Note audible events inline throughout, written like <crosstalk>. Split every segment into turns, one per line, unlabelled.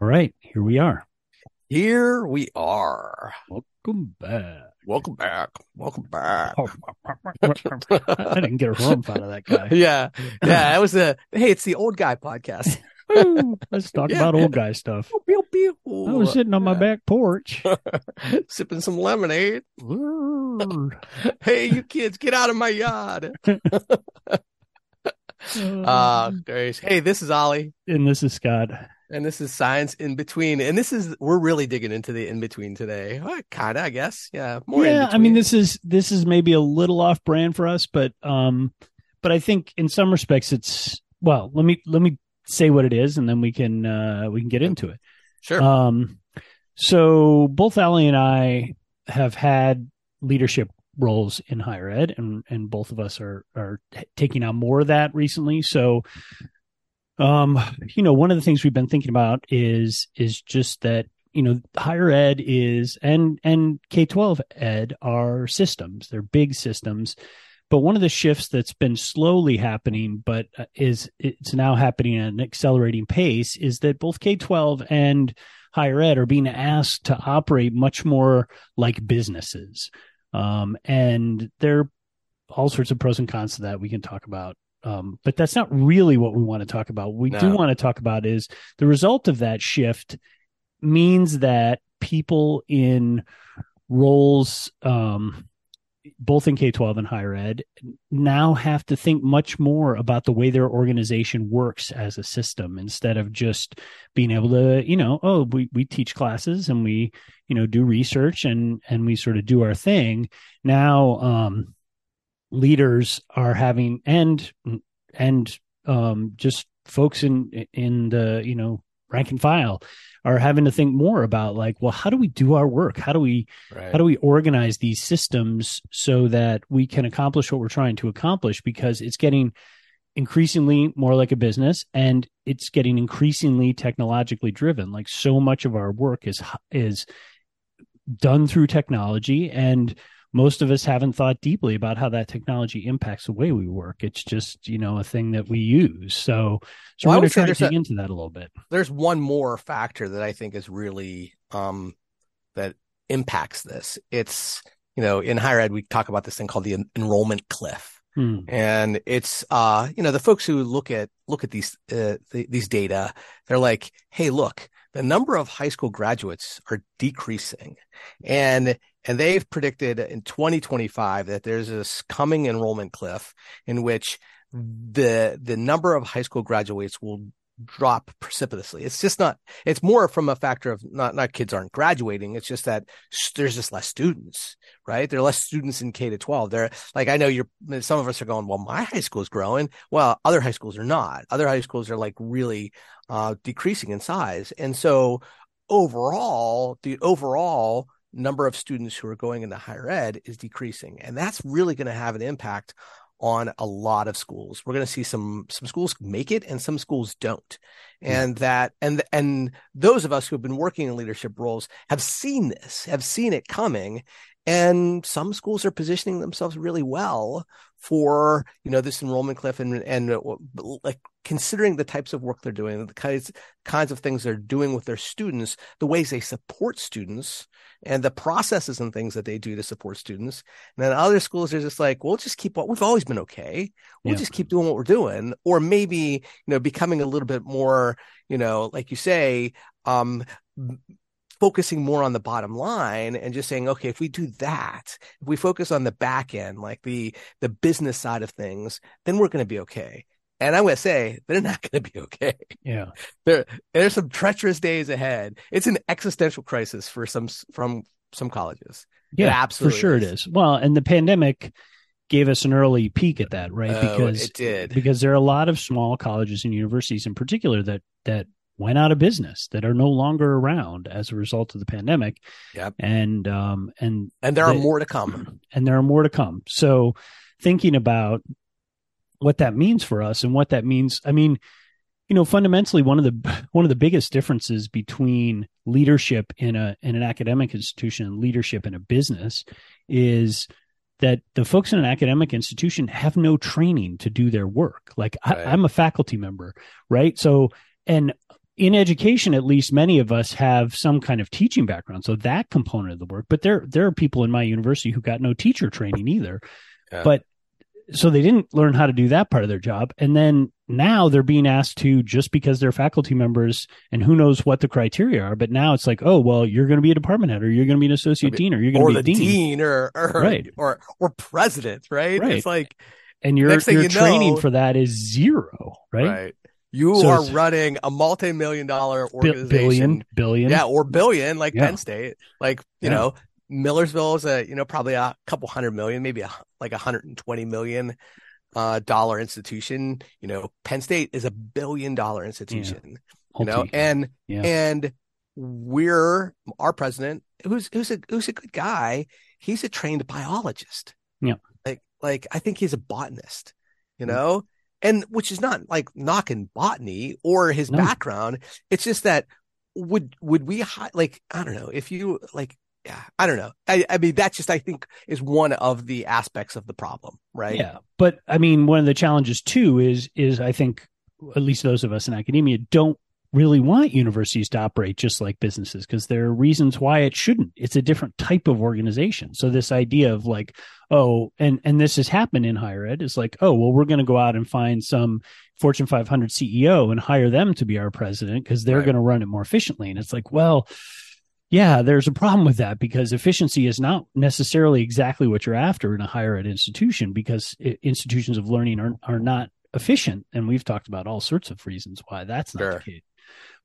All right, here we are.
Here we are.
Welcome back.
Welcome back. Welcome back.
I didn't get a rump out of that guy. <laughs>
yeah. Yeah. That was the, hey, it's the old guy podcast. <laughs>
Let's talk
Yeah.
about old guy stuff. <laughs>
Pew, pew.
I was sitting on my back porch.
sipping some lemonade. Hey, you kids, get out of my yard. Uh, Grace. Hey, this is Ollie.
and this is Scott.
And this is Science in Between. And this is, we're really digging into the in between today. Well, kind of, I guess. Yeah. More
yeah, I mean this is this is maybe a little off brand for us, but um, but I think in some respects it's well. Let me let me say what it is, and then we can uh we can get into it.
Sure.
Um, so both Ollie and I have had leadership roles in higher ed, and and both of us are are taking on more of that recently. So, um, you know, one of the things we've been thinking about is is just that you know higher ed is and and K twelve ed are systems. They're big systems. But one of the shifts that's been slowly happening, but uh, is it's now happening at an accelerating pace, is that both K twelve and higher ed are being asked to operate much more like businesses. Um, and there are all sorts of pros and cons to that we can talk about. Um, but that's not really what we want to talk about. What we do want to talk about is the result of that shift means that people in roles, um, both in K 12 and higher ed, now have to think much more about the way their organization works as a system instead of just being able to, you know, oh, we, we teach classes and we, you know, do research and, and we sort of do our thing. Now, um, leaders are having, and, and, um, just folks in, in the, you know, rank and file are having to think more about like, well, how do we do our work? How do we,
right.
how do we organize these systems so that we can accomplish what we're trying to accomplish because it's getting increasingly more like a business and it's getting increasingly technologically driven like so much of our work is is done through technology and most of us haven't thought deeply about how that technology impacts the way we work. It's just you know a thing that we use. So so
Well, I
we're going to try to dig
a-
into that a little bit.
there's one more factor that I think is really um that impacts this. It's you know in higher ed we talk about this thing called the en- enrollment cliff,
Hmm.
and it's uh you know the folks who look at look at these uh, th- these data, they're like, hey, look, the number of high school graduates are decreasing, and and they've predicted in 2025 that there's this coming enrollment cliff in which the the number of high school graduates will drop precipitously. It's just not. It's more from a factor of not not kids aren't graduating. It's just that there's just less students, right? There are less students in K to 12. They're like I know you're. Some of us are going. Well, my high school is growing. Well, other high schools are not. Other high schools are like really uh, decreasing in size, and so overall, the overall number of students who are going into higher ed is decreasing, and that's really going to have an impact on a lot of schools. We're going to see some some schools make it and some schools don't. Hmm. And that and and those of us who have been working in leadership roles have seen this, have seen it coming and some schools are positioning themselves really well for, you know, this enrollment cliff and and uh, like considering the types of work they're doing, the kinds kinds of things they're doing with their students, the ways they support students and the processes and things that they do to support students. And then other schools are just like, we'll just keep what we've always been okay. We'll
Yeah.
just keep doing what we're doing. Or maybe, you know, becoming a little bit more, you know, like you say, um, focusing more on the bottom line and just saying, okay, if we do that, if we focus on the back end, like the, the business side of things, then we're going to be okay. And I'm going to say they're not <laughs> going to be okay.
yeah
There, there's some treacherous days ahead. It's an existential crisis for some, from some colleges. It
Yeah,
absolutely
for sure
is.
it is. Well, and the pandemic gave us an early peek at that, right?
Oh,
because
it did.
because there are a lot of small colleges and universities in particular that that went out of business that are no longer around as a result of the pandemic.
Yep.
And um and
And there are more to come.
and there are more to come. So thinking about what that means for us and what that means, I mean, you know, fundamentally one of the <laughs> one of the biggest differences between leadership in a in an academic institution and leadership in a business is that the folks in an academic institution have no training to do their work. Like
Right.
I, I'm a faculty member, right? So and in education, at least many of us have some kind of teaching background. So that component of the work, but there, there are people in my university who got no teacher training either. Yeah. But so they didn't learn how to do that part of their job. And then now they're being asked to just because they're faculty members and who knows what the criteria are. But now it's like, oh, well, you're going to be a department head or you're going to be an associate dean or you're going to be a dean.
dean or, or, right. or, or president, right? right? It's like,
and your, your you training know, for that is zero, right? Right.
You so are running a multi-million dollar organization,
billion, billion,
yeah, or billion, like yeah. Penn State, like you yeah. know, Millersville is a you know probably a couple hundred million, maybe a, like a hundred and twenty million uh, dollar institution. You know, Penn State is a billion dollar institution. Yeah. You know, and and we're our president, who's who's a who's a good guy. He's a trained biologist.
Yeah,
like like I think he's a botanist. You know, and which is not like knocking botany or his no. background. It's just that would would we like I don't know if you like yeah I don't know I, I mean that just I think is one of the aspects of the problem right
yeah but I mean one of the challenges too is is I think at least those of us in academia don't really want universities to operate just like businesses because there are reasons why it shouldn't. It's a different type of organization. So this idea of like, oh, and and this has happened in higher ed is like, oh, well, we're going to go out and find some Fortune 500 CEO and hire them to be our president because they're right. going to run it more efficiently. And it's like, well, yeah, there's a problem with that because efficiency is not necessarily exactly what you're after in a higher ed institution because institutions of learning are are not efficient and we've talked about all sorts of reasons why that's not sure. the case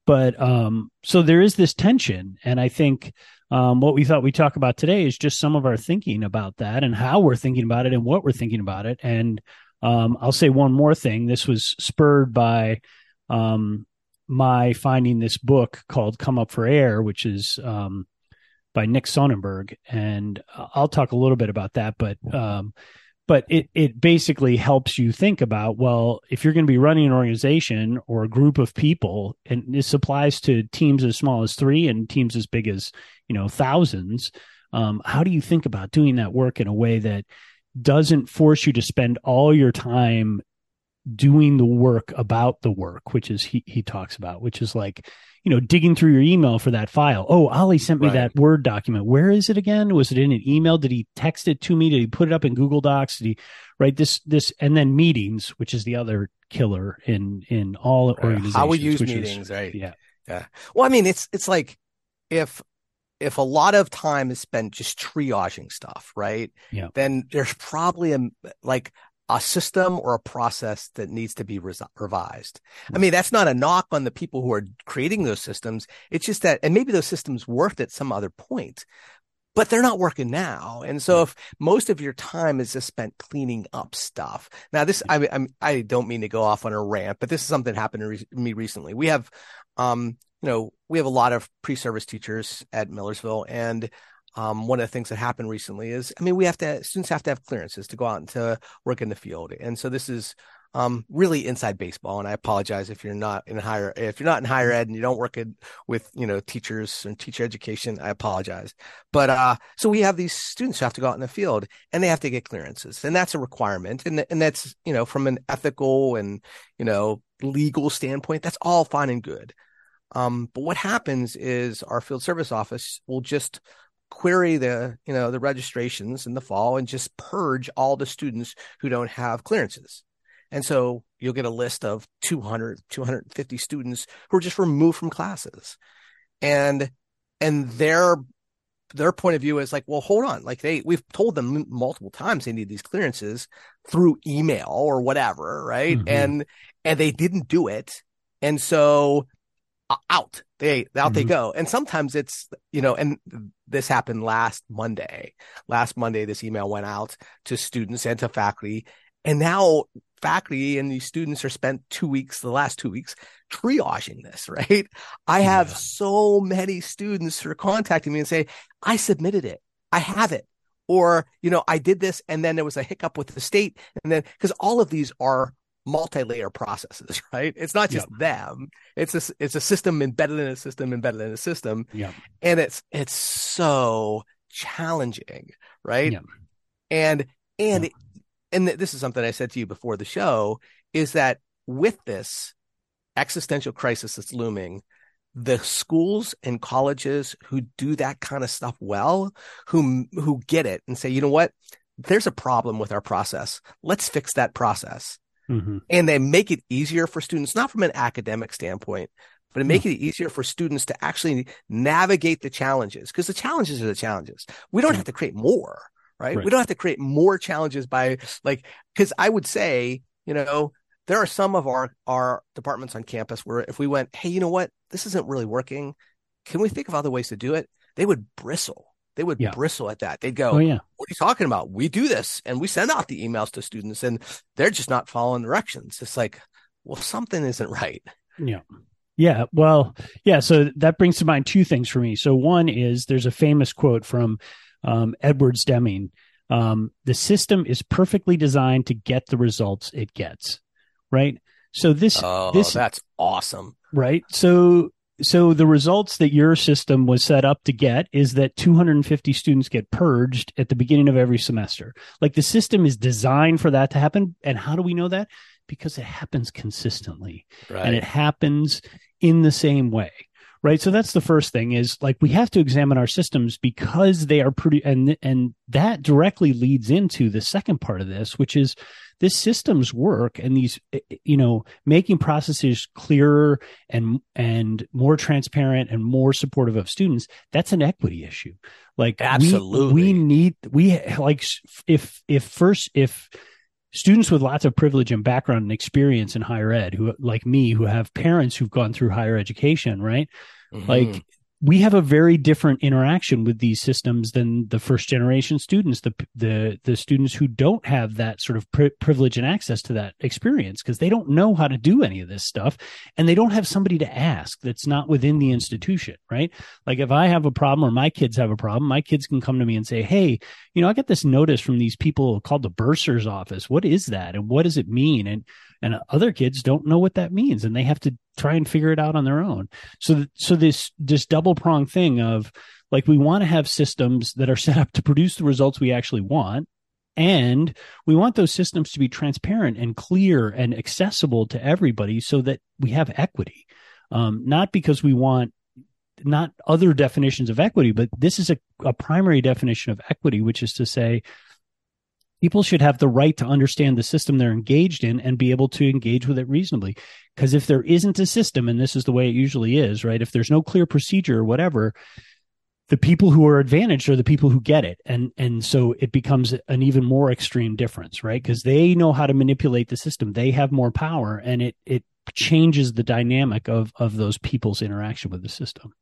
but um, so there is this tension, and I think um, what we thought we talk about today is just some of our thinking about that and how we're thinking about it and what we're thinking about it. And um, I'll say one more thing. This was spurred by um, my finding this book called "Come Up for Air," which is um, by Nick Sonnenberg, and I'll talk a little bit about that, but um, but it it basically helps you think about well if you're going to be running an organization or a group of people and this applies to teams as small as three and teams as big as you know thousands um, how do you think about doing that work in a way that doesn't force you to spend all your time doing the work about the work which is he, he talks about which is like you know, digging through your email for that file. Oh, Ollie sent me right. that Word document. Where is it again? Was it in an email? Did he text it to me? Did he put it up in Google Docs? Did he write this, this, and then meetings, which is the other killer in, in all right. organizations.
How we use meetings,
is,
right?
Yeah.
Yeah. Well, I mean, it's, it's like if, if a lot of time is spent just triaging stuff, right?
Yeah.
Then there's probably a like a system or a process that needs to be res- revised. I hmm. mean, that's not a knock on the people who are creating those systems. It's just that, and maybe those systems worked at some other point, but they're not working now. And so hmm. if most of your time is just spent cleaning up stuff. Now this, hmm. I I'm, I don't mean to go off on a rant, but this is something that happened to re- me recently. We have, um, you know, we have a lot of pre-service teachers at Millersville and um, one of the things that happened recently is, I mean, we have to students have to have clearances to go out and to work in the field, and so this is um, really inside baseball. And I apologize if you're not in higher if you're not in higher ed and you don't work in, with you know teachers and teacher education. I apologize, but uh, so we have these students who have to go out in the field and they have to get clearances, and that's a requirement, and and that's you know from an ethical and you know legal standpoint, that's all fine and good. Um, but what happens is our field service office will just query the you know the registrations in the fall and just purge all the students who don't have clearances. And so you'll get a list of 200 250 students who are just removed from classes. And and their their point of view is like well hold on. Like they we've told them multiple times they need these clearances through email or whatever right? Mm-hmm. and and they didn't do it. And so out. They out mm-hmm. they go. And sometimes it's you know and this happened last monday. Last monday this email went out to students and to faculty. And now faculty and these students are spent two weeks the last two weeks triaging this <laughs> right? I have yeah. so many students who are contacting me and say i submitted it. I have it. Or you know i did this and then there was a hiccup with the state. And then because all of these are multi-layer processes, <laughs> right? It's not just them. It's a it's a system embedded in a system embedded in a system.
Yeah.
And it's it's so challenging, right? And and and this is something I said to you before the show is that with this existential crisis that's looming, the schools and colleges who do that kind of stuff well, who who get it and say, you know what, there's a problem with our process. Let's fix that process. Mm-hmm. And they make it easier for students, not from an academic standpoint, but it make it easier for students to actually navigate the challenges because the challenges are the challenges. We don't have to create more, right? right? We don't have to create more challenges by like, because I would say, you know, there are some of our our departments on campus where if we went, hey, you know what, this isn't really working. Can we think of other ways to do it? They would bristle. They would yeah. bristle at that. They'd go, oh, yeah. What are you talking about? We do this and we send out the emails to students and they're just not following directions. It's like, well, something isn't right.
Yeah. Yeah. Well, yeah. So that brings to mind two things for me. So one is there's a famous quote from um, Edwards Deming. Um, the system is perfectly designed to get the results it gets. Right. So this,
oh,
this,
that's awesome.
Right. So so the results that your system was set up to get is that 250 students get purged at the beginning of every semester. Like the system is designed for that to happen. And how do we know that? Because it happens consistently right. and it happens in the same way. Right. So that's the first thing is like we have to examine our systems because they are pretty and and that directly leads into the second part of this, which is this systems work and these eh, eh, you know making processes clearer and and more transparent and more supportive of students that's an equity issue like
absolutely
we, we need we like if if first if students with lots of privilege and background and experience in higher ed who like me who have parents who've gone through higher education right mm-hmm. like we have a very different interaction with these systems than the first generation students the the the students who don't have that sort of pri- privilege and access to that experience because they don't know how to do any of this stuff and they don't have somebody to ask that's not within the institution right? Like if i have a problem or my kids have a problem my kids can come to me and say hey you know i got this notice from these people called the bursar's office. What is that? And what does it mean? And and other kids don't know what that means and they have to try and figure it out on their own. So so this this double prong thing of like we want to have systems that are <laughs> set up to produce the results we actually want and we want those systems to be transparent and clear and accessible to everybody so that we have equity. Um, not because we want not other definitions of equity but this is a, a primary definition of equity which is to say people should have the right to understand the system they're engaged in and be able to engage with it reasonably. Because if there isn't a system, and this is the way it usually is, right? If there's no clear procedure or whatever, the people who are advantaged are the people who get it and and so it becomes an even more extreme difference right because they know how to manipulate the system they have more power and it it changes the dynamic of of those people's interaction with the system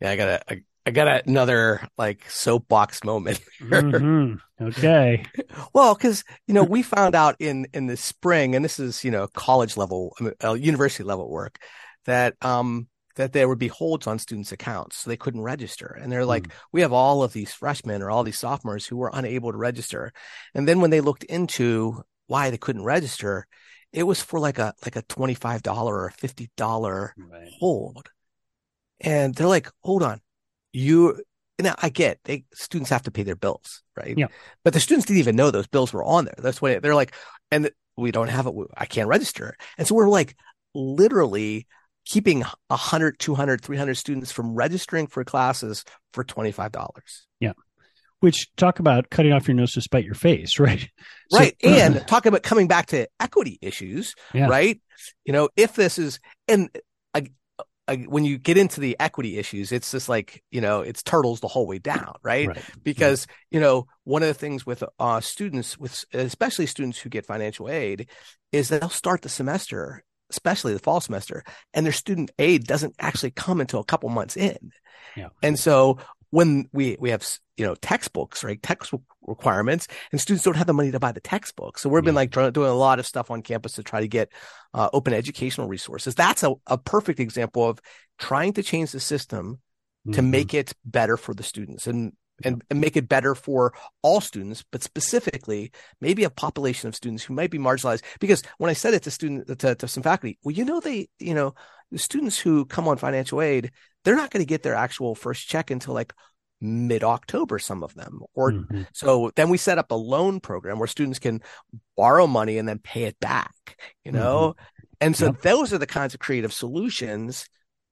yeah i got a, I got another like soapbox moment. <laughs>
mm-hmm. Okay.
well, because you know we found out in in the spring, and this is you know college level, uh, university level work, that um that there would be holds on students' accounts, so they couldn't register. And they're like, mm. we have all of these freshmen or all these sophomores who were unable to register. And then when they looked into why they couldn't register, it was for like a like a twenty five dollar or fifty dollar right. hold. And they're like, hold on, you now I get they students have to pay their bills, right?
Yeah.
But the students didn't even know those bills were on there. That's why they're like, and we don't have it. I can't register. And so we're like literally keeping 100, 200, 300 students from registering for classes for $25.
Yeah. Which talk about cutting off your nose to spite your face, right? <laughs>
Right. So, uh, and talk about coming back to equity issues, yeah. right? You know, if this is, and when you get into the equity issues, it's just like, you know, it's turtles the whole way down, right? right. Because, you know, one of the things with uh, students, with especially students who get financial aid, is that they'll start the semester, especially the fall semester, and their student aid doesn't actually come until a couple months in.
Yeah.
And so when we we have you know textbooks right? Textbook requirements and students don't have the money to buy the textbooks. So we've been like trying, doing a lot of stuff on campus to try to get uh, open educational resources. That's a, a perfect example of trying to change the system mm-hmm. to make it better for the students. And and, and, make it better for all students, but specifically maybe a population of students who might be marginalized. Because when I said it to student to, to some faculty, well, you know, they, you know, the students who come on financial aid, they're not going to get their actual first check until like mid October, some of them. Or mm-hmm. so then we set up a loan program where students can borrow money and then pay it back, you know? Mm-hmm. And so
Yep.
those are the kinds of creative solutions,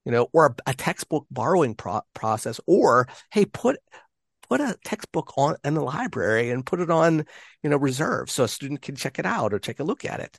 you know, or a, a textbook borrowing pro- process, or hey, put put a textbook on in the library and put it on, you know, reserve so a student can check it out or take a look at it.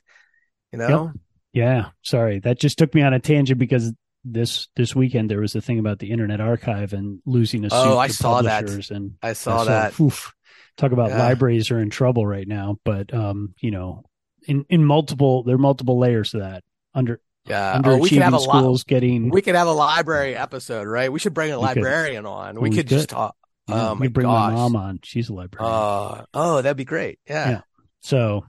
You know,
Yeah, sorry. That just took me on a tangent because this this weekend there was a thing about the Internet Archive and losing a suit
Oh, I saw that.
and
I saw
so,
that.
oof, talk about
Yeah.
libraries are in trouble right now, but um, you know, in in multiple there are multiple layers to that. Under
Yeah. Oh, we could have a
schools getting
We could have a library episode, right? We should bring a
We could.
librarian on.
Oh,
We
we
could just talk.
Yeah,
oh my
bring
gosh.
my mom on. She's a librarian.
Uh, oh, that'd be great. Yeah.
Yeah. So,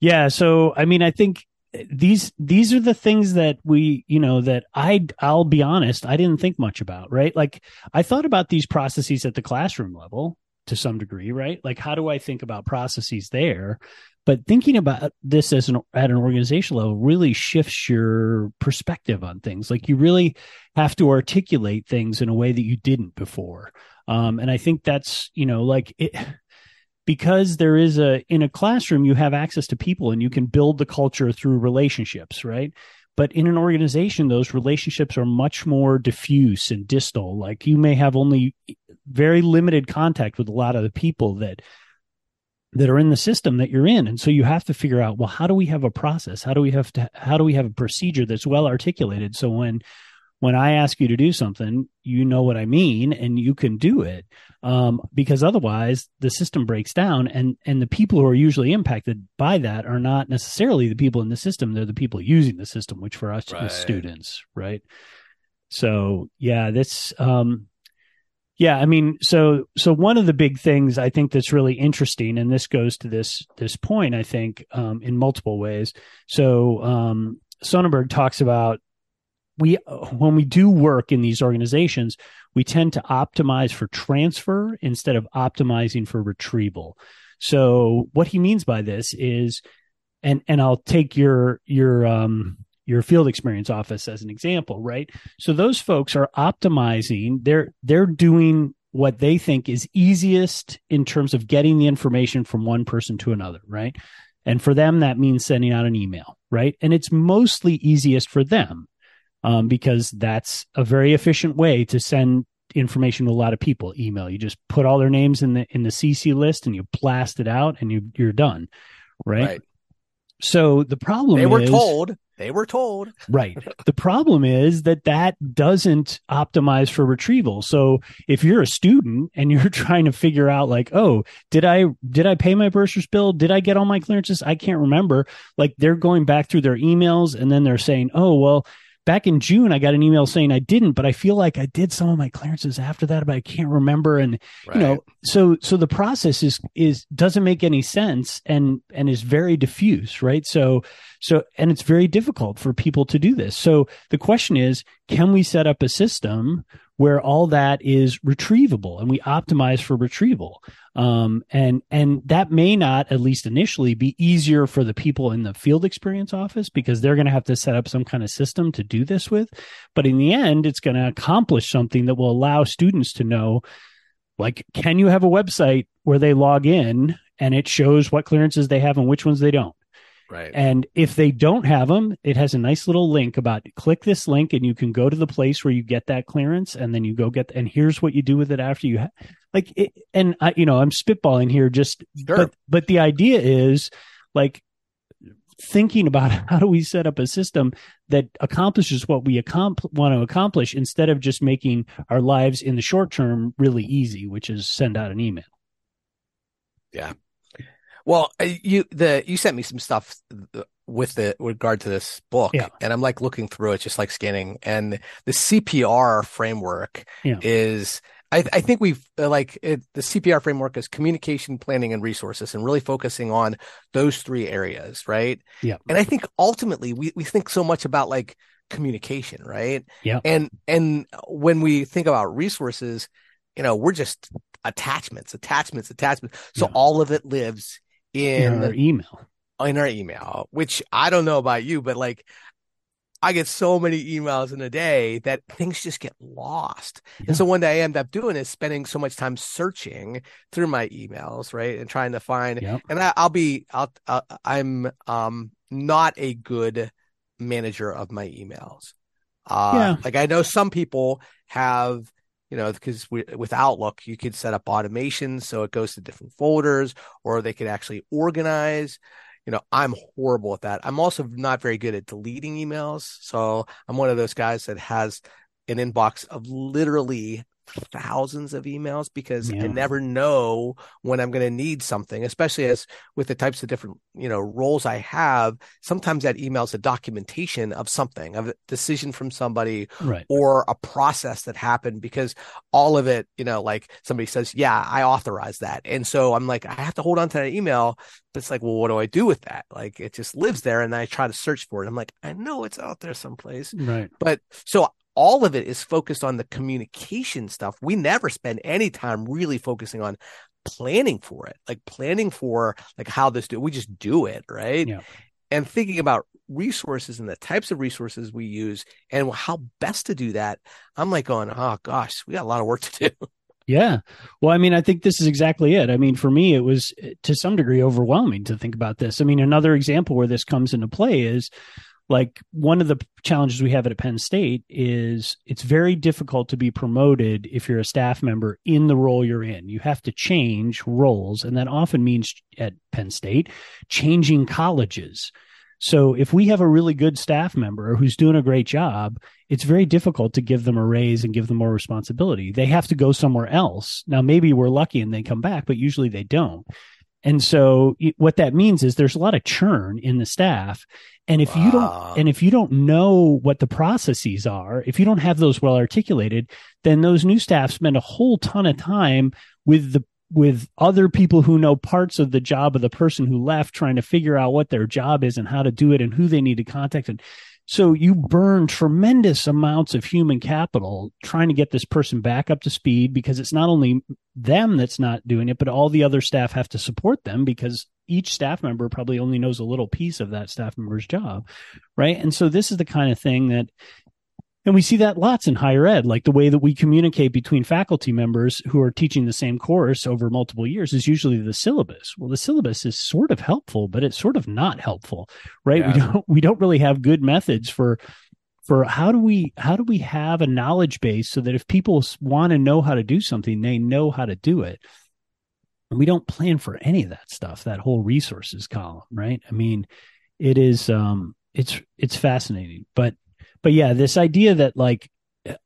yeah. So, I mean, I think these these are the things that we, you know, that I I'll be honest, I didn't think much about, right? Like I thought about these processes at the classroom level to some degree, right? Like how do I think about processes there? But thinking about this as an at an organization level really shifts your perspective on things. Like you really have to articulate things in a way that you didn't before. Um, and I think that's you know like it <laughs> because there is a in a classroom you have access to people and you can build the culture through relationships right but in an organization those relationships are much more diffuse and distal like you may have only very limited contact with a lot of the people that that are in the system that you're in and so you have to figure out well how do we have a process how do we have to how do we have a procedure that's well articulated so when when I ask you to do something, you know what I mean and you can do it. Um, because otherwise the system breaks down and, and the people who are usually impacted by that are not necessarily the people in the system. They're the people using the system, which for us
Right.
is students. Right. So yeah, this, um, yeah, I mean, so so one of the big things I think that's really interesting, and this goes to this this point, I think, um, in multiple ways. So um, Sonnenberg talks about we when we do work in these organizations, we tend to optimize for transfer instead of optimizing for retrieval. So what he means by this is, and and I'll take your your um, your field experience office as an example, right? So those folks are optimizing. They're they're doing what they think is easiest in terms of getting the information from one person to another, right? And for them, that means sending out an email, right? And it's mostly easiest for them um, because that's a very efficient way to send information to a lot of people. Email, you just put all their names in the in the CC list and you blast it out, and you you're done, right?
Right.
So the problem
They were
is,
told. They were told. <laughs>
Right. The problem is that that doesn't optimize for retrieval. So if you're a student and you're <laughs> trying to figure out like, oh, did I did I pay my bursar's bill? Did I get all my clearances? I can't remember. Like they're going back through their emails and then they're saying, oh, well, back in June I got an email saying I didn't, but I feel like I did some of my clearances after that, but I can't remember. And
Right.
you know so so the process is is doesn't make any sense and and is very diffuse right so so and it's very difficult for people to do this so the question is can we set up a system where all that is retrievable and we optimize for retrieval. Um and and that may not at least initially be easier for the people in the field experience office because they're going to have to set up some kind of system to do this with. But in the end it's going to accomplish something that will allow students to know like can you have a website where they log in and it shows what clearances they have and which ones they don't
right.
and if they don't have them it has a nice little link about click this link and you can go to the place where you get that clearance and then you go get and here's what you do with it after you ha- like it, and I, you know i'm spitballing here just
Sure.
but but the idea is like thinking about <laughs> how do we set up a system that accomplishes what we want to accomplish instead of just making our lives in the short term really easy which is send out an email
Well, uh, you the you sent me some stuff uh, with the with regard to this book,
Yeah.
and I'm like looking through it, just like scanning. And the CPR framework
Yeah.
is, I, I think we've uh, like it, the CPR framework is communication, planning, and resources, and really focusing on those three areas, right?
Yeah.
And I think ultimately we we think so much about like communication, right?
Yeah.
And and when we think about resources, you know, we're just attachments, attachments, attachments. So
Yeah.
all of it lives in
in our email
in our email, which I don't know about you, but like I get so many emails in a day that things just get lost.
Yeah.
And so one day I end up doing is spending so much time searching through my emails, right? And trying to find,
Yep.
and I, I'll be, I'll, i I'm, um, not a good manager of my emails. Uh,
Yeah.
like I know some people have, you know, because with Outlook, you could set up automation so it goes to different folders or they could actually organize. You know, I'm horrible at that. I'm also not very good at deleting emails. So I'm one of those guys that has an inbox of literally thousands of emails because I never know when I'm going to need something, especially as with the types of different, you know, roles I have. Sometimes that email is a documentation of something, of a decision from somebody
Right.
or a process that happened because all of it, you know, like somebody says, yeah, I authorize that. And so I'm like, I have to hold on to that email. But it's like, well, what do I do with that? Like it just lives there. And I try to search for it. I'm like, I know it's out there someplace.
Right.
But so all of it is focused on the communication stuff. We never spend any time really focusing on planning for it, like planning for like how this do. We just do it, right?
Yeah.
And thinking about resources and the types of resources we use and how best to do that. I'm like going, oh gosh, we got a lot of work to do. <laughs>
Yeah. Well, I mean, I think this is exactly it. I mean, for me, it was eh, to some degree overwhelming to think about this. I mean, another example where this comes into play is like one of the challenges we have at Penn State is it's very difficult to be promoted if you're a staff member in the role you're in. You have to change roles, and that often means at Penn State changing colleges. So if we have a really good staff member who's doing a great job, it's very difficult to give them a raise and give them more responsibility. They have to go somewhere else. Now, maybe we're lucky and they come back, but usually they don't. And so what that means is there's a lot of churn in the staff. And if you don't, and if you don't know what the processes are, if you don't have those well articulated, then those new staff spend a whole ton of time with the with other people who know parts of the job of the person who left trying to figure out what their job is and how to do it and who they need to contact and so you burn tremendous amounts of human capital trying to get this person back up to speed because it's not only them that's not doing it but all the other staff have to support them because each staff member probably only knows a little piece of that staff member's job right? And so this is the kind of thing that and we see that lots in higher ed, like the way that we communicate between faculty members who are teaching the same course over multiple years is usually the syllabus. Well, the syllabus is sort of helpful, but it's sort of not helpful, right? We don't we don't really have good methods for for how do we how do we have a knowledge base so that if people want to know how to do something, they know how to do it. And we don't plan for any of that stuff, that whole resources column, right? I mean, it is um it's it's fascinating, but but yeah, this idea that like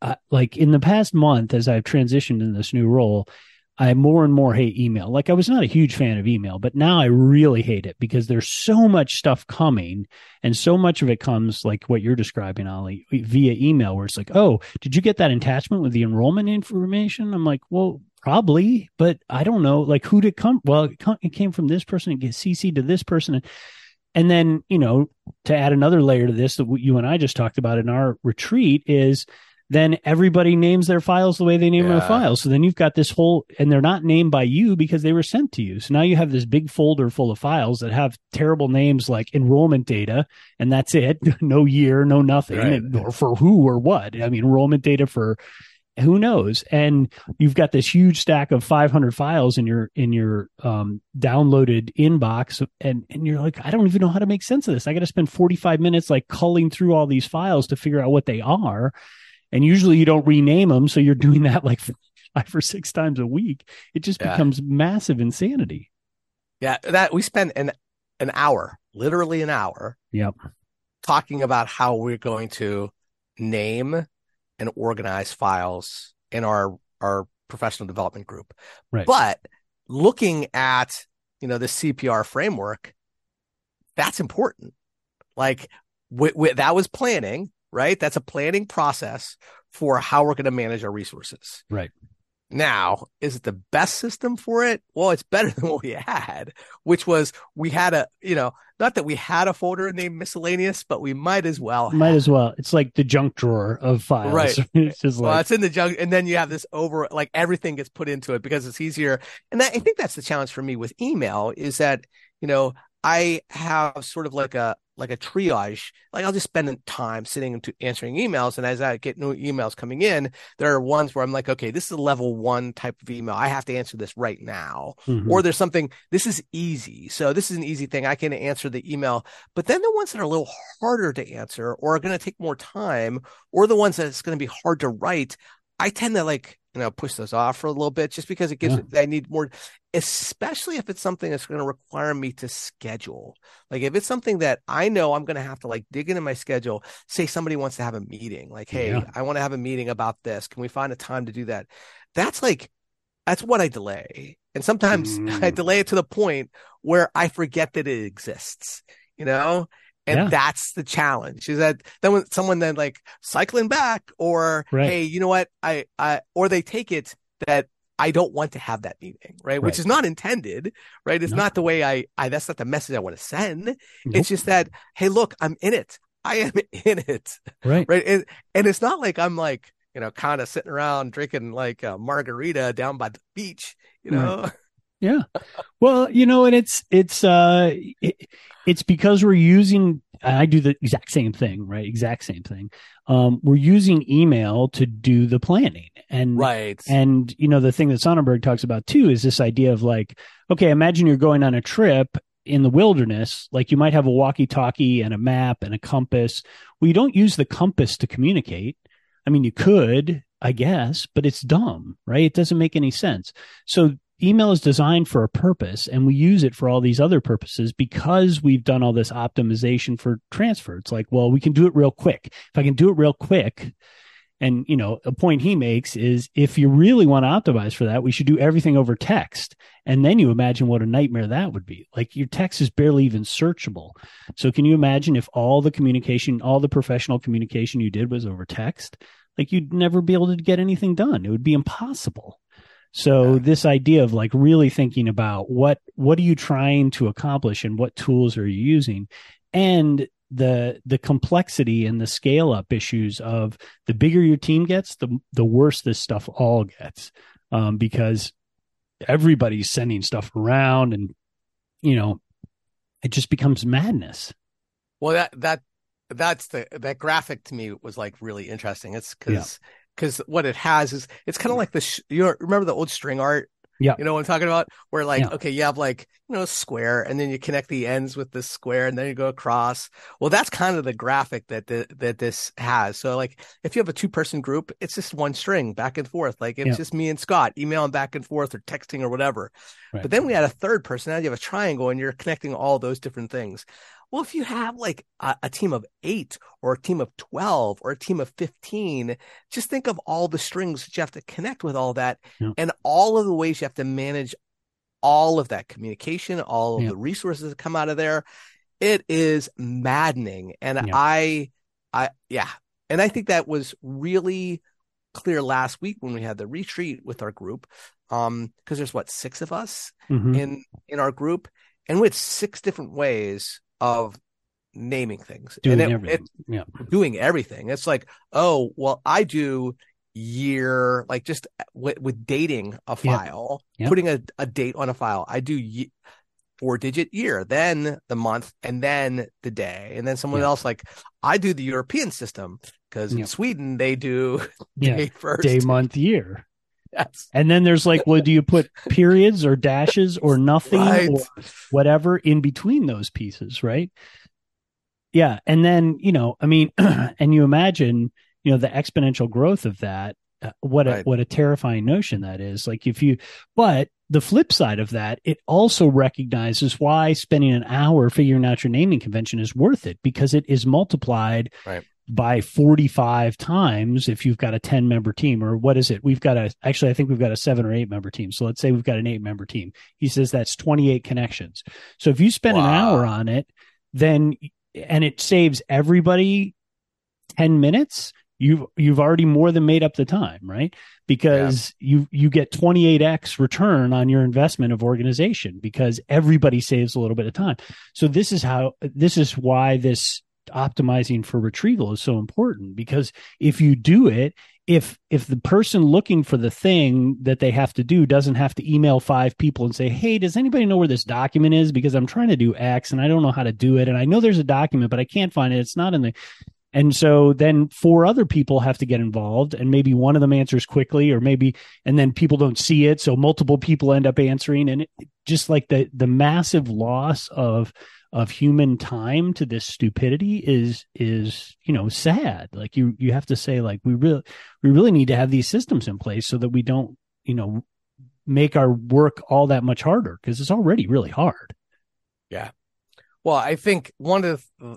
uh, like in the past month as I've transitioned in this new role, I more and more hate email. Like I was not a huge fan of email, but now I really hate it because there's so much stuff coming and so much of it comes like what you're describing, Ollie, via email where it's like, "Oh, did you get that attachment with the enrollment information?" I'm like, "Well, probably, but I don't know like who did come well, it, it came from this person, it gets CC to this person and then, you know, to add another layer to this that you and I just talked about in our retreat is then everybody names their files the way they name their files. So then you've got this whole, and they're not named by you because they were sent to you. So now you have this big folder full of files that have terrible names like enrollment data, and that's it. <laughs> no year, no nothing,
Right.
or for who or what. I mean, enrollment data for who knows? And you've got this huge stack of 500 files in your in your um, downloaded inbox. And and you're like i don't even know how to make sense of this. I got to spend 45 minutes like culling through all these files to figure out what they are. And usually you don't rename them so you're doing that like <laughs> five or six times a week. It just
Yeah.
becomes massive insanity.
Yeah, that we spent an an hour, literally an hour,
yep.
talking about how we're going to name and organize files in our our professional development group.
Right.
But looking at, you know, the CPR framework, that's important. Like that was planning, right? That's a planning process for how we're going to manage our resources.
Right.
Now, is it the best system for it? Well, it's better <laughs> than what we had, which was we had a, you know, not that we had a folder named miscellaneous, but we might as well.
might
have.
as well it's like the junk drawer of files
Right. <laughs>
it's just
Well,
like
it's in the junk, and then you have this over, like everything gets put into it because it's easier. And that, I think that's the challenge for me with email is that, you know, I have sort of like a like a triage. Like I'll just spend time sitting to answering emails, and as I get new emails coming in, there are ones where I'm like, okay, this is a level one type of email. I have to answer this right now, mm-hmm. or there's something. This is easy, so this is an easy thing. I can answer the email. But then the ones that are a little harder to answer, or are going to take more time, or the ones that it's going to be hard to write, I tend to like you know push those off for a little bit just because it gives yeah. I need more especially if it's something that's going to require me to schedule like if it's something that I know I'm going to have to like dig into my schedule say somebody wants to have a meeting like hey yeah. I want to have a meeting about this can we find a time to do that that's like that's what I delay and sometimes <laughs> mm. I delay it to the point where I forget that it exists you know and yeah. that's the challenge is that then when someone then like cycling back or right. hey you know what I, I or they take it that i don't want to have that meeting right, right. which is not intended right it's not the way i i that's not the message i want to send nope. it's just that hey look i'm in it i am <laughs> in it
right
right and, and it's not like i'm like you know kind of sitting around drinking like a margarita down by the beach you know right.
Yeah. Well, you know, and it's it's uh it, it's because we're using I do the exact same thing, right? Exact same thing. Um, we're using email to do the planning. And
right.
And you know, the thing that Sonnenberg talks about too is this idea of like, okay, imagine you're going on a trip in the wilderness, like you might have a walkie-talkie and a map and a compass. Well, you don't use the compass to communicate. I mean, you could, I guess, but it's dumb, right? It doesn't make any sense. So email is designed for a purpose and we use it for all these other purposes because we've done all this optimization for transfer. It's like, well, we can do it real quick. If I can do it real quick, and you know, a point he makes is if you really want to optimize for that, we should do everything over text. And then you imagine what a nightmare that would be. Like your text is barely even searchable. So can you imagine if all the communication, all the professional communication you did was over text? Like you'd never be able to get anything done. It would be impossible. So yeah. this idea of like really thinking about what what are you trying to accomplish and what tools are you using? And the the complexity and the scale up issues of the bigger your team gets the the worse this stuff all gets um, because everybody's sending stuff around and you know it just becomes madness.
Well that that that's the that graphic to me was like really interesting. It's because yeah because what it has is it's kind of like the sh- you know, remember the old string art
yeah.
You know what I'm talking about? Where like, yeah. okay, you have like, you know, a square and then you connect the ends with this square and then you go across. Well, that's kind of the graphic that the, that this has. So like if you have a two person group, it's just one string back and forth. Like it's yeah. just me and Scott emailing back and forth or texting or whatever. Right. But then we had a third person. Now you have a triangle and you're connecting all those different things. Well, if you have like a, a, team of eight or a team of 12 or a team of 15, just think of all the strings that you have to connect with all that yeah. and all of the ways you have to manage all of that communication, all of yeah. the resources that come out of there. It is maddening. And yeah. I, I, yeah. And I think that was really clear last week when we had the retreat with our group. Um, cause there's what, six of us mm-hmm. in, in our group and with six different ways of naming things
doing
and
it, everything.
It, yeah. doing everything. It's like, oh, well, I do year, like just with, with dating a file, yeah. Yeah. putting a, a date on a file. I do ye- four digit year, then the month, and then the day. And then someone else, like, I do the European system because in Sweden they do <laughs> day first,
day, month, year.
Yes.
And then there's like, well, do you put periods or dashes or nothing right. or whatever in between those pieces, right? Yeah. And then, you know, I mean, <clears throat> and you imagine, you know, the exponential growth of that. Uh, what right. a what a terrifying notion that is. Like if you, but the flip side of that, it also recognizes why spending an hour figuring out your naming convention is worth it because it is multiplied
right
by 45 times if you've got a 10 member team or what is it? We've got a actually i think we've got a seven or eight member team. So let's say we've got an eight member team. He says that's 28 connections. So if you spend wow. an hour on it then and it saves everybody 10 minutes you've you've already more than made up the time right? Because yeah. you you get 28x return on your investment of organization because everybody saves a little bit of time. So this is how this is why this optimizing for retrieval is so important because if you do it if if the person looking for the thing that they have to do doesn't have to email five people and say hey does anybody know where this document is? Because i'm trying to do x and i don't know how to do it and i know there's a document but i can't find it. It's not in the and so then four other people have to get involved and maybe one of them answers quickly or maybe and then people don't see it. So multiple people end up answering and it, just like the the massive loss of of human time to this stupidity is is you know sad. Like you you have to say like we really we really need to have these systems in place so that we don't you know make our work all that much harder because it's already really hard.
Yeah. Well i think one of the,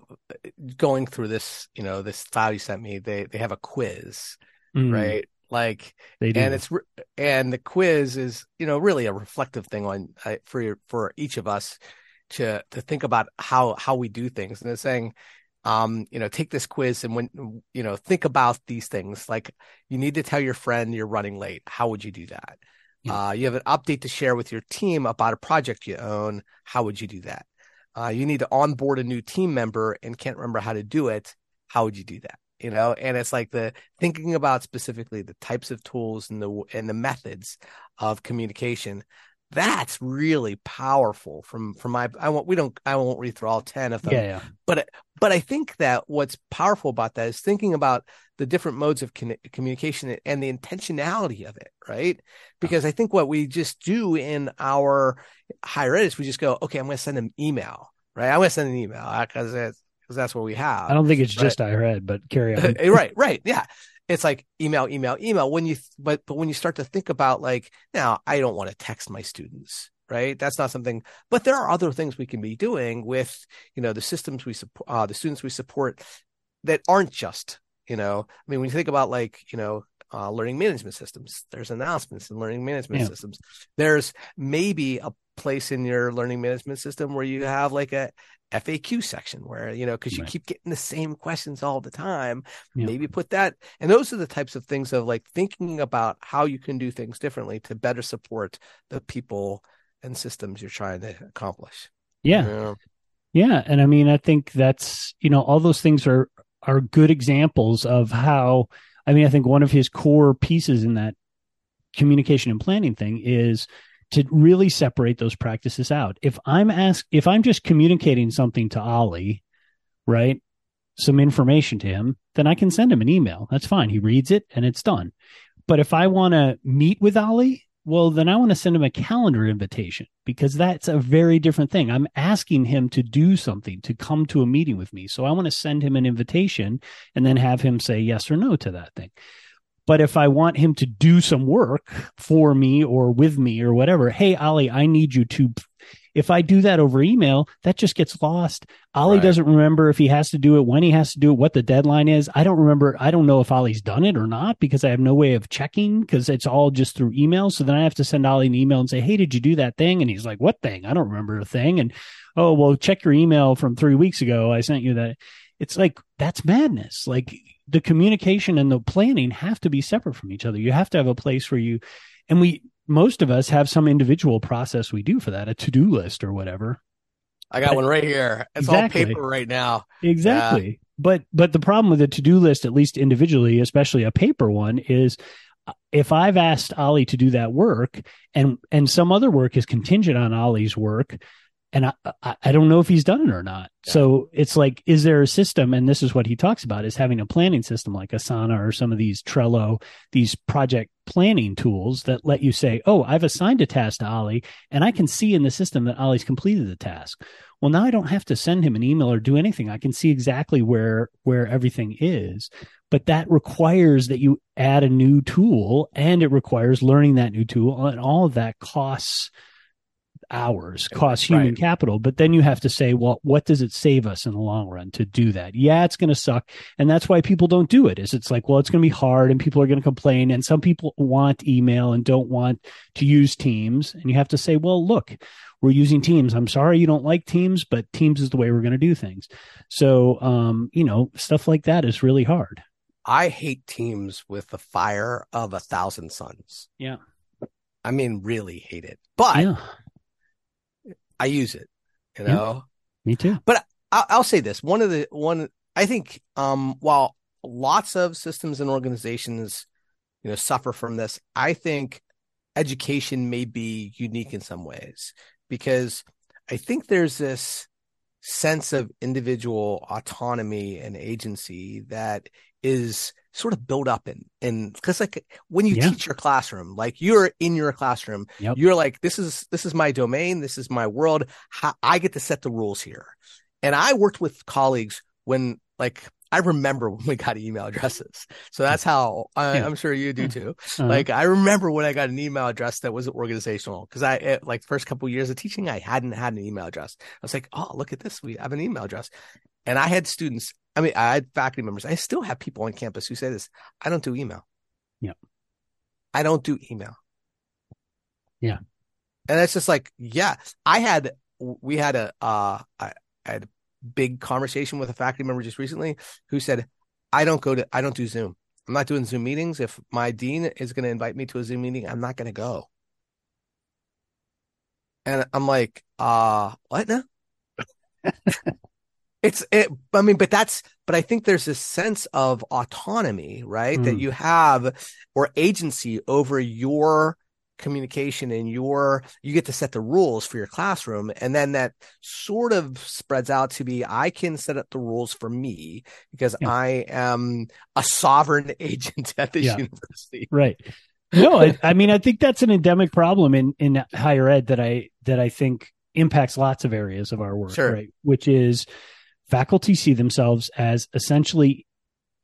going through this you know this file you sent me they they have a quiz mm. right? Like they and it's and the quiz is you know really a reflective thing on uh, for your, for each of us to to think about how how we do things. And they're saying um you know take this quiz and when you know think about these things. Like you need to tell your friend you're running late. How would you do that? Yeah. uh, you have an update to share with your team about a project you own. How would you do that? Uh, you need to onboard a new team member and can't remember how to do it. How would you do that? You know and it's like the thinking about specifically the types of tools and the and the methods of communication that's really powerful from from my i won't we don't i won't read through all 10 of them.
Yeah, yeah.
but but i think that what's powerful about that is thinking about the different modes of con- communication and the intentionality of it right? Because i think what we just do in our higher ed is we just go okay i'm going to send an email uh, right? I'm going to send an email because because that's what we have
i don't think it's right? just higher ed but carry on. <laughs>
Right right yeah it's like email, email, email. When you, but, but when you start to think about like, now I don't want to text my students, right? That's not something, but there are other things we can be doing with, you know, the systems we support, uh, the students we support that aren't just, you know, I mean, when you think about like, you know, uh, learning management systems, there's announcements in learning management yeah. systems. There's maybe a place in your learning management system where you have like a FAQ section where, you know, because you right. keep getting the same questions all the time. Yeah. Maybe put that. And those are the types of things of like thinking about how you can do things differently to better support the people and systems you're trying to accomplish.
Yeah. You know? Yeah. And I mean, I think that's, you know, all those things are, are good examples of how, I mean, I think one of his core pieces in that communication and planning thing is to really separate those practices out. If I'm asked, if I'm just communicating something to Ollie, right, some information to him, then I can send him an email. That's fine. He reads it and it's done. But if I want to meet with Ollie, well, then I want to send him a calendar invitation because that's a very different thing. I'm asking him to do something, to come to a meeting with me. So I want to send him an invitation and then have him say yes or no to that thing. But if I want him to do some work for me or with me or whatever, hey, Ollie, I need you to. If I do that over email, that just gets lost. Ollie right. doesn't remember if he has to do it, when he has to do it, what the deadline is. I don't remember. I don't know if Ollie's done it or not because I have no way of checking because it's all just through email. So then I have to send Ollie an email and say, Hey, did you do that thing? And he's like, What thing? I don't remember a thing. And oh, well, check your email from three weeks ago. I sent you that. It's like, that's madness. Like, the communication and the planning have to be separate from each other. You have to have a place where you, and we, most of us have some individual process we do for that, a to do list or whatever.
I got but, one right here. It's exactly. all paper right now.
Exactly. Yeah. But, but the problem with a to do list, at least individually, especially a paper one, is uh, if I've asked Ollie to do that work and, and some other work is contingent on Ollie's work, and I, I, don't know if he's done it or not. Yeah. So it's like, is there a system? And this is what he talks about: is having a planning system like Asana or some of these Trello, these project planning tools that let you say, "Oh, I've assigned a task to Ollie, and I can see in the system that Ollie's completed the task." Well, now I don't have to send him an email or do anything. I can see exactly where where everything is. But that requires that you add a new tool, and it requires learning that new tool, and all of that costs hours costs human right. capital but then you have to say well what does it save us in the long run to do that yeah it's going to suck and that's why people don't do it is it's like well it's going to be hard and people are going to complain and some people want email and don't want to use teams and you have to say well look we're using teams i'm sorry you don't like teams but teams is the way we're going to do things so um you know stuff like that is really hard
i hate teams with the fire of a thousand suns
yeah
I mean, really hate it. But yeah. I use it, you know.
Yeah, me too.
But I, I'll say this: one of the one I think, um, while lots of systems and organizations you know, suffer from this. I think education may be unique in some ways because I think there's this sense of individual autonomy and agency that is sort of built up in in because like when you yeah. teach your classroom like you're in your classroom yep. you're like this is this is my domain this is my world How, i get to set the rules here and i worked with colleagues when like I remember <laughs> when we got email addresses. So that's how I, am sure you do too. Uh-huh. Like I remember when I got an email address that was organizational because I it, like first couple of years of teaching, I hadn't had an email address. I was like, oh, look at this, we have an email address, and I had students I mean, I had faculty members. I still have people on campus who say this. I don't do email.
Yeah.
I don't do email.
Yeah.
And it's just like, yeah, I had, we had a, uh, I, I had a big conversation with a faculty member just recently who said, I don't go to, I don't do Zoom. I'm not doing Zoom meetings. If my dean is going to invite me to a Zoom meeting, I'm not going to go. And I'm like, uh, what now? <laughs> it's it i mean but that's but i think there's this sense of autonomy right mm. that you have or agency over your communication and your you get to set the rules for your classroom and then that sort of spreads out to be i can set up the rules for me because yeah. i am a sovereign <laughs> agent at this yeah. university
right no I, I mean i think that's an endemic problem in in higher ed that i that i think impacts lots of areas of our work sure. right which is faculty see themselves as essentially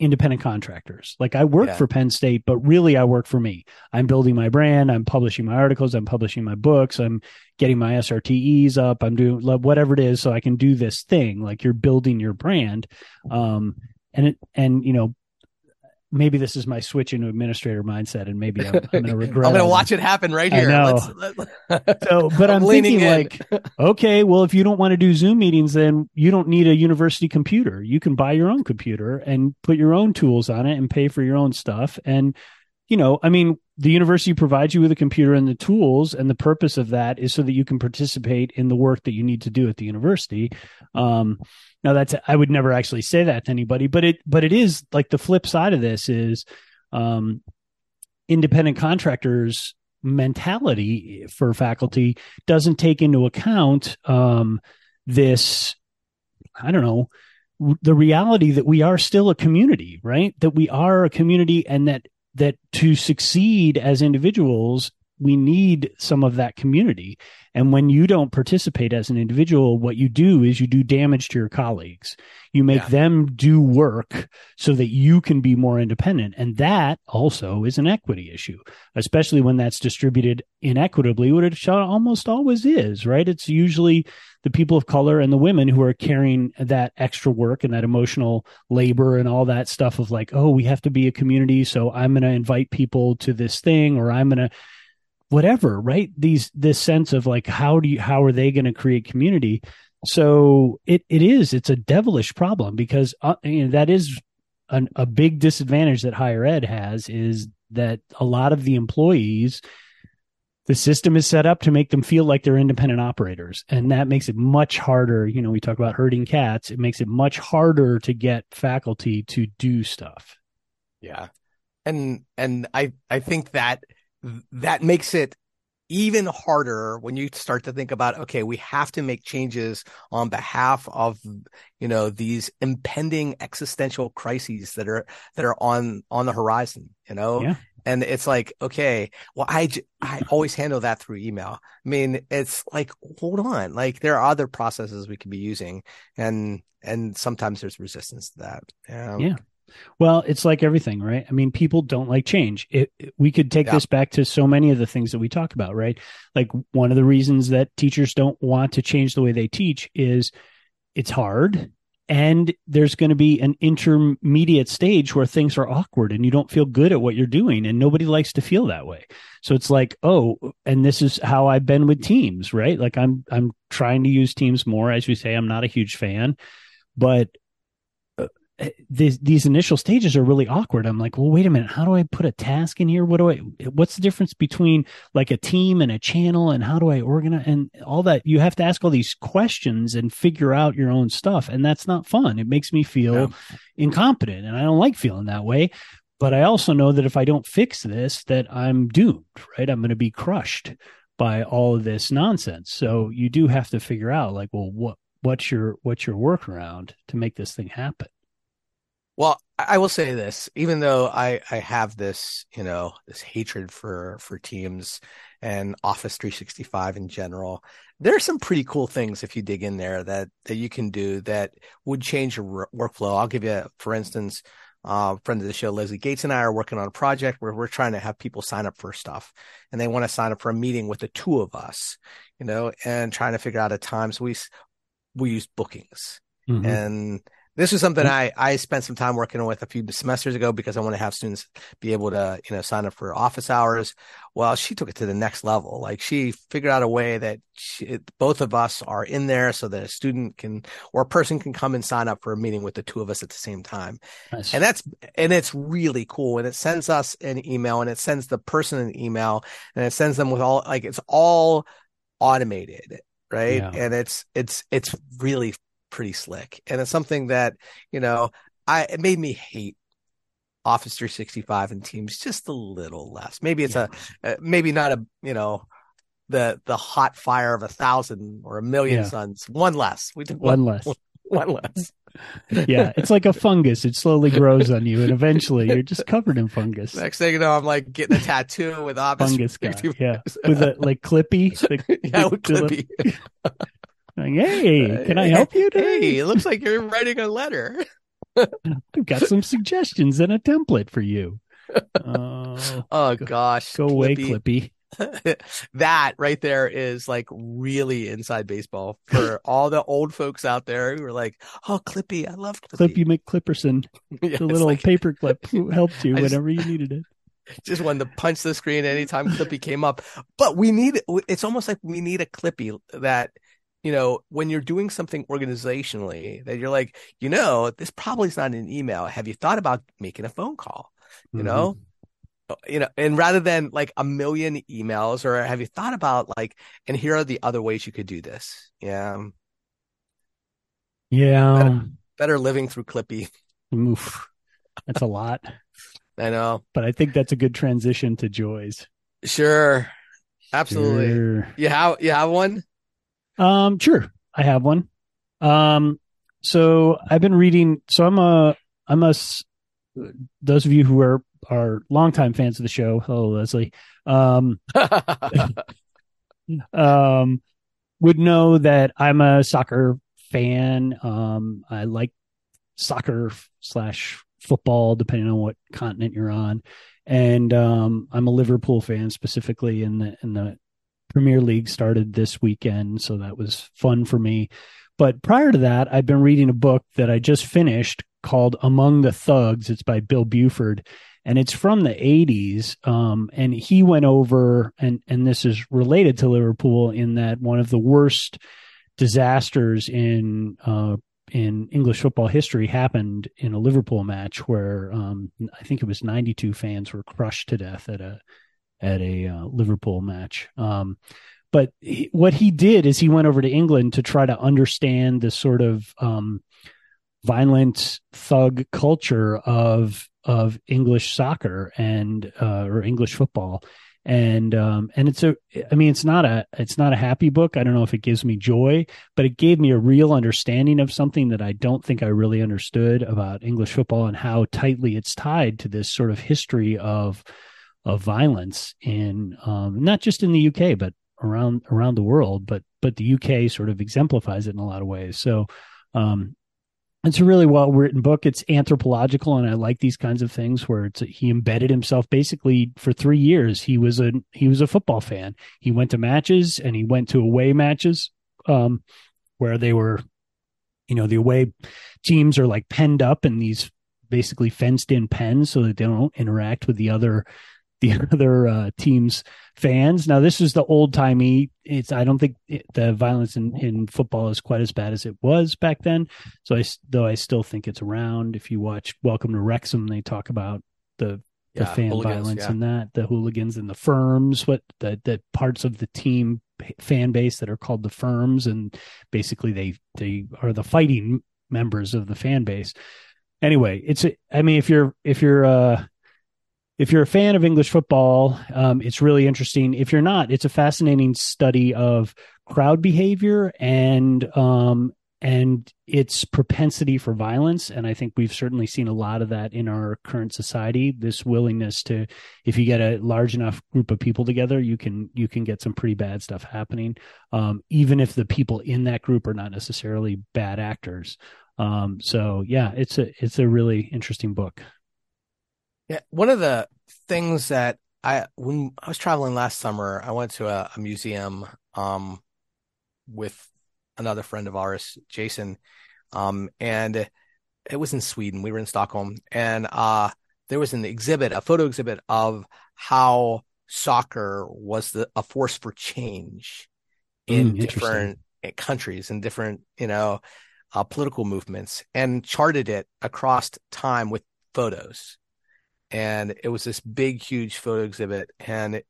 independent contractors. Like I work yeah. for Penn State, but really I work for me. I'm building my brand. I'm publishing my articles. I'm publishing my books. I'm getting my SRTEs up. I'm doing whatever it is so I can do this thing. Like you're building your brand. Um, and it, and you know, maybe this is my switch into administrator mindset, and maybe I'm, I'm going <laughs> to regret. It.
I'm going to watch it happen right here.
I know. Let's, let's... <laughs> so, but I'm, I'm thinking in. like, okay, well, if you don't want to do Zoom meetings, then you don't need a university computer. You can buy your own computer and put your own tools on it and pay for your own stuff. And you know, I mean, the university provides you with a computer and the tools, and the purpose of that is so that you can participate in the work that you need to do at the university. Um, now that's I would never actually say that to anybody, but it but it is like the flip side of this is um, independent contractors mentality for faculty doesn't take into account um, this I don't know the reality that we are still a community, right? That we are a community and that that to succeed as individuals we need some of that community. And when you don't participate as an individual, what you do is you do damage to your colleagues. You make yeah. them do work so that you can be more independent. And that also is an equity issue, especially when that's distributed inequitably, what it almost always is, right? It's usually the people of color and the women who are carrying that extra work and that emotional labor and all that stuff of like, oh, we have to be a community. So I'm going to invite people to this thing or I'm going to whatever right? These this sense of like how do you how are they going to create community? So it it is it's a devilish problem because uh, you know, that is an, a big disadvantage that higher ed has is that a lot of the employees the system is set up to make them feel like they're independent operators. And that makes it much harder you know we talk about herding cats it makes it much harder to get faculty to do stuff.
Yeah. And and i i think that that makes it even harder when you start to think about okay we have to make changes on behalf of you know these impending existential crises that are that are on on the horizon you know?
Yeah.
and it's like okay well i i always handle that through email. I mean it's like hold on. Like there are other processes we could be using and and sometimes there's resistance to that.
Um, yeah well, it's like everything, right? I mean, people don't like change. It, it, we could take yeah. this back to so many of the things that we talk about, right? Like one of the reasons that teachers don't want to change the way they teach is it's hard and there's going to be an intermediate stage where things are awkward and you don't feel good at what you're doing and nobody likes to feel that way so it's like oh and this is how i've been with teams right like i'm i'm trying to use teams more as you say i'm not a huge fan but Eh, these these initial stages are really awkward. I'm like, well, wait a minute, how do I put a task in here? What do I? What's the difference between like a team and a channel, and how do I organize and all that? You have to ask all these questions and figure out your own stuff, and that's not fun. It makes me feel incompetent, and I don't like feeling that way. but I also know that if I don't fix this, that I'm doomed, right? I'm going to be crushed by all of this nonsense. So you do have to figure out like, well, what what's your what's your workaround to make this thing happen?
Well, I will say this, even though I, I have this, you know, this hatred for, for teams and Office 365 in general, there are some pretty cool things if you dig in there that, that you can do that would change your workflow. I'll give you, for instance, uh, friend of the show, Leslie Gates and I are working on a project where we're trying to have people sign up for stuff and they want to sign up for a meeting with the two of us, you know, and trying to figure out a time. So we, we use bookings mm-hmm. and this was something hmm. I, I spent some time working with a few semesters ago because I want to have students be able to, you know, sign up for office hours. Well, she took it to the next level. Like she figured out a way that she, both of us are in there so that a student can, or a person can come and sign up for a meeting with the two of us at the same time. Nice. And that's, and it's really cool. And it sends us an email and it sends the person an email and it sends them with all, like it's all automated right yeah. and it's it's it's really pretty slick. And it's something that, you know, I it made me hate Office 365 and Teams just a little less. Maybe it's yeah. a uh, maybe not a, you know, the the hot fire of a thousand or a million yeah. suns. One less.
We did one, one less.
One, <laughs> one less.
yeah, it's like a fungus. It slowly grows on you, and eventually you're just covered in fungus.
Next thing you know, I'm like getting a tattoo with Office
fungus guy. Yeah, with a like Clippy. The, <laughs>
yeah, with Clippy. <laughs>
Like, hey, can I help you today?
Hey, it looks like you're writing a letter. <laughs>
I've got some suggestions and a template for you. <laughs>
Uh, oh gosh,
go away, Clippy. <laughs>
that right there is like really inside baseball for all the old folks out there who are like, "Oh, Clippy, I love
Clippy." Clippy McClipperson, yeah, the little like, paper clip who helped you whenever you needed it.
Just wanted to punch the screen anytime Clippy came up. But we need it's almost like we need a Clippy that you know, when you're doing something organizationally that you're like, you know, this probably is not an email. Have you thought about making a phone call? You mm-hmm. know, uh, you know, and rather than like a million emails, or have you thought about like, and here are the other ways you could do this? Yeah.
Yeah.
Better, better living through Clippy.
Oof. That's a lot. <laughs>
I know.
But I think that's a good transition to joys.
Sure. Absolutely. Sure. You have you have one?
Um, sure, I have one. Um, so I've been reading. So I'm a I'm a. Those of you who are are longtime fans of the show, hello Leslie. Um, <laughs> <laughs> um, would know that I'm a soccer fan. Um, I like soccer slash football, depending on what continent you're on. And um, I'm a Liverpool fan, specifically in the in the Premier League started this weekend, so that was fun for me. But prior to that, I've been reading a book that I just finished called Among the Thugs. It's by Bill Buford, and it's from the 80s. Um, and he went over, and, and this is related to Liverpool in that one of the worst disasters in uh, in English football history happened in a Liverpool match where um, I think it was 92 fans were crushed to death at a at a uh, Liverpool match. Um, but he, what he did is he went over to England to try to understand the sort of um, violent thug culture of of English soccer and uh, or English football. And um, and it's a I mean it's not a it's not a happy book. I don't know if it gives me joy, but it gave me a real understanding of something that I don't think I really understood about English football and how tightly it's tied to this sort of history of of violence in um, not just in the UK but around around the world. But but the UK sort of exemplifies it in a lot of ways. So um, it's a really well written book. It's anthropological, and I like these kinds of things where it's he embedded himself basically for three years. He was a he was a football fan. He went to matches and he went to away matches um, where they were, you know, the away teams are like penned up in these basically fenced in pens so that they don't interact with the other the <laughs> other uh, team's fans. Now, this is the old timey. It's I don't think it, the violence in, in football is quite as bad as it was back then. So I though I still think it's around. If you watch Welcome to Wrexham, they talk about the the yeah, fan violence yeah. and that the hooligans and the firms, what the the parts of the team fan base that are called the firms, and basically they they are the fighting members of the fan base. Anyway, it's a, I mean if you're if you're uh if you're a fan of English football, um, it's really interesting. If you're not, it's a fascinating study of crowd behavior and um, and its propensity for violence. And I think we've certainly seen a lot of that in our current society. This willingness to, if you get a large enough group of people together, you can you can get some pretty bad stuff happening, um, even if the people in that group are not necessarily bad actors. Um, so yeah, it's a it's a really interesting book.
Yeah, one of the things that I when I was traveling last summer, I went to a, a museum um, with another friend of ours, Jason, um, and it was in Sweden. We were in Stockholm, and uh, there was an exhibit, a photo exhibit of how soccer was the, a force for change in mm, different countries and different, you know, uh, political movements, and charted it across time with photos. And it was this big, huge photo exhibit, and it,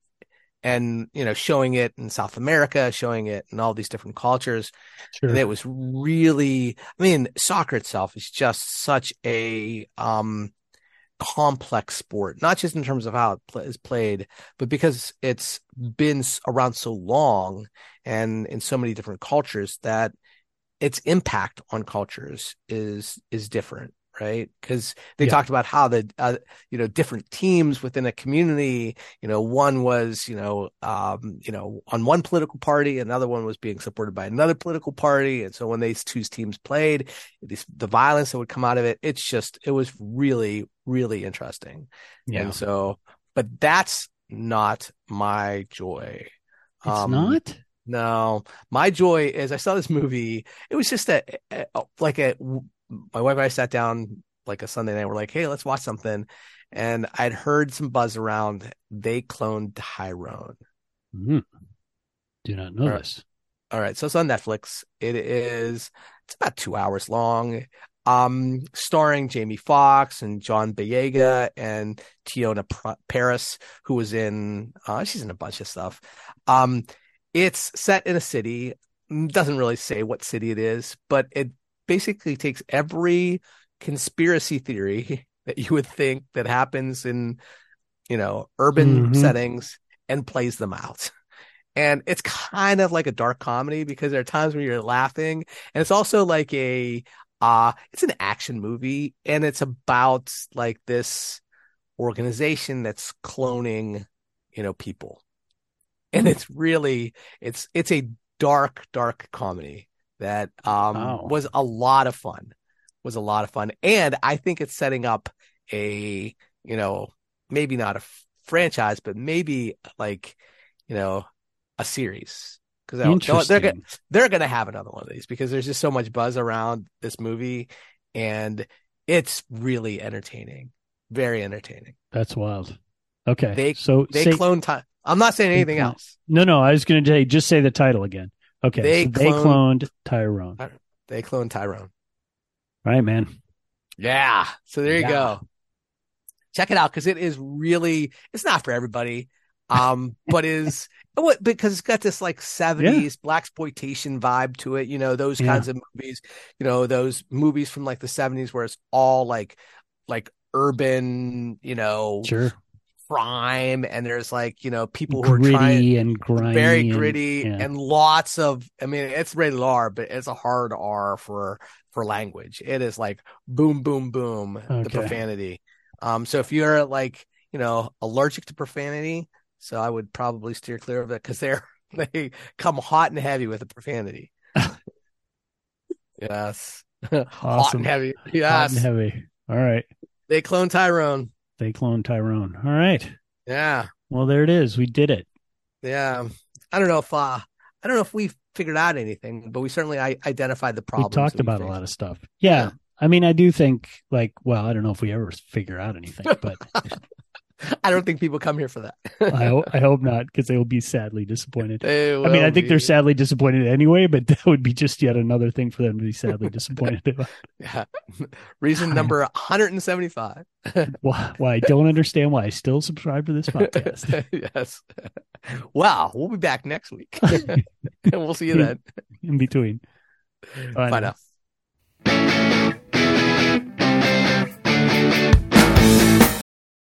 and you know showing it in South America, showing it in all these different cultures. Sure. And it was really, I mean, soccer itself is just such a um, complex sport, not just in terms of how it is played, but because it's been around so long and in so many different cultures that its impact on cultures is is different right? Because they yeah. talked about how the uh, you know different teams within a community, you know, one was you know um, you know on one political party, another one was being supported by another political party, and so when these two teams played, these, the violence that would come out of it, it's just it was really really interesting, yeah. and so but that's not my joy.
It's um, not.
No, my joy is I saw this movie. It was just a, a like a my wife and I sat down like a Sunday night. We're like, hey, let's watch something. And I'd heard some buzz around. They cloned Tyrone.
Mm-hmm. Do not know
All
this.
All right. So it's on Netflix. It is, it's about two hours long. Um, starring Jamie Foxx and John Boyega and Teyonah Parris, who was in, uh, she's in a bunch of stuff. Um, it's set in a city. Doesn't really say what city it is, but it basically takes every conspiracy theory <laughs> that you would think that happens in you know urban mm-hmm. settings and plays them out. And it's kind of like a dark comedy because there are times when you're laughing and it's also like a uh it's an action movie and it's about like this organization that's cloning you know people. And it's really it's it's a dark dark comedy that um, wow. was a lot of fun. Was a lot of fun, and I think it's setting up a you know maybe not a f- franchise, but maybe like you know a series because they're gonna, they're gonna have another one of these because there's just so much buzz around this movie, and it's really entertaining, very entertaining.
That's wild. Okay,
they
so
they say, clone time. I'm not saying anything else.
No, no, I was going to say just say the title again. Okay, they, so cloned, they cloned Tyrone.
They cloned Tyrone.
Right, man.
Yeah. So there you go. Check it out because it is really. It's not for everybody, um, <laughs> but is what because it's got this like seventies yeah. black exploitation vibe to it. You know those yeah. kinds of movies. You know those movies from like the seventies where it's all like like urban. You know,
sure
crime and there's like you know people who
gritty
are trying
and grimy
very gritty
and,
yeah. and lots of i mean it's rated r but it's a hard r for for language. It is like boom boom boom okay. the profanity. Um so if you're like you know allergic to profanity so i would probably steer clear of it because they're <laughs> they come hot and heavy with the profanity. <laughs> Yes. Awesome. <laughs> hot and heavy. Yes hot
and heavy. All right.
They clone tyrone
they cloned Tyrone. All right.
Yeah.
Well, there it is. We did it.
Yeah. I don't know if uh, I don't know if we figured out anything, but we certainly I- identified the problem.
We talked about a lot of stuff. Yeah. yeah. I mean, I do think like, well, I don't know if we ever figure out anything, but <laughs> <laughs>
I don't think people come here for that.
I, ho- I hope not, because they will be sadly disappointed. I mean, I think be. they're sadly disappointed anyway, but <laughs> that would be just yet another thing for them to be sadly disappointed about. <laughs>
yeah. Reason number 175.
why, why I don't understand why I still subscribe to this podcast.
yes. Wow. We'll be back next week. and we'll see you then.
In between.
Bye, Bye now. now.